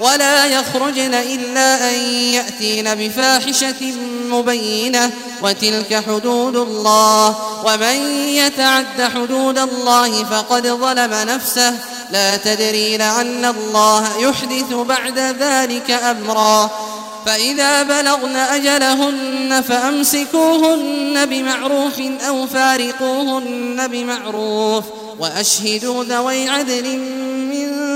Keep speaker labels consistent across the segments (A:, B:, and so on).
A: ولا يخرجن إلا أن يأتين بفاحشة مبينة وتلك حدود الله ومن يتعد حدود الله فقد ظلم نفسه لا تدري لعل الله يحدث بعد ذلك أمرا فإذا بلغن أجلهن فأمسكوهن بمعروف أو فارقوهن بمعروف وأشهدوا ذوي عدل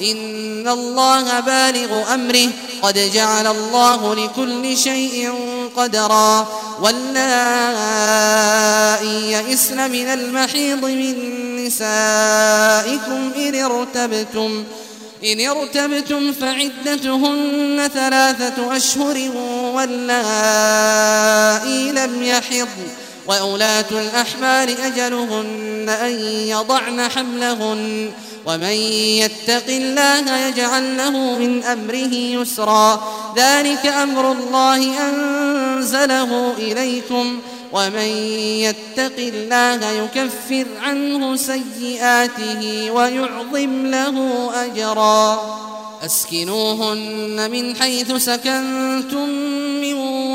A: إن الله بالغ أمره قد جعل الله لكل شيء قدرا واللائي يئسن من المحيض من نسائكم إن ارتبتم إن ارتبتم فعدتهن ثلاثة أشهر واللائي لم يحضن وأولاة الأحمال أجلهن أن يضعن حملهن ومن يتق الله يجعل له من أمره يسرا ذلك أمر الله أنزله إليكم ومن يتق الله يكفر عنه سيئاته ويعظم له أجرا أسكنوهن من حيث سكنتم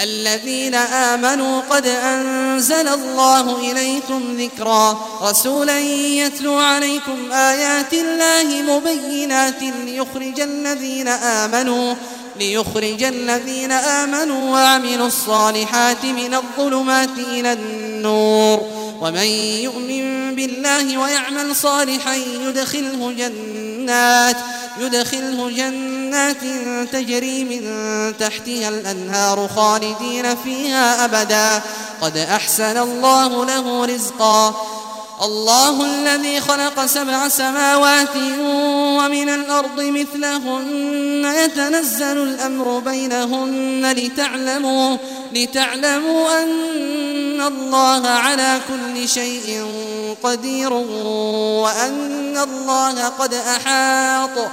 A: الذين آمنوا قد أنزل الله إليكم ذكرا رسولا يتلو عليكم آيات الله مبينات ليخرج الذين آمنوا ليخرج الذين آمنوا وعملوا الصالحات من الظلمات إلى النور ومن يؤمن بالله ويعمل صالحا يدخله جنات يدخله جنات تجري من تحتها الأنهار خالدين فيها أبدا قد أحسن الله له رزقا الله الذي خلق سبع سماوات ومن الأرض مثلهن يتنزل الأمر بينهن لتعلموا, لتعلموا أن الله على كل شيء قدير وأن الله قد أحاط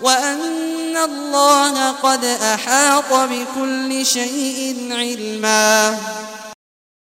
A: وأن الله قد أحاط بكل شيء علما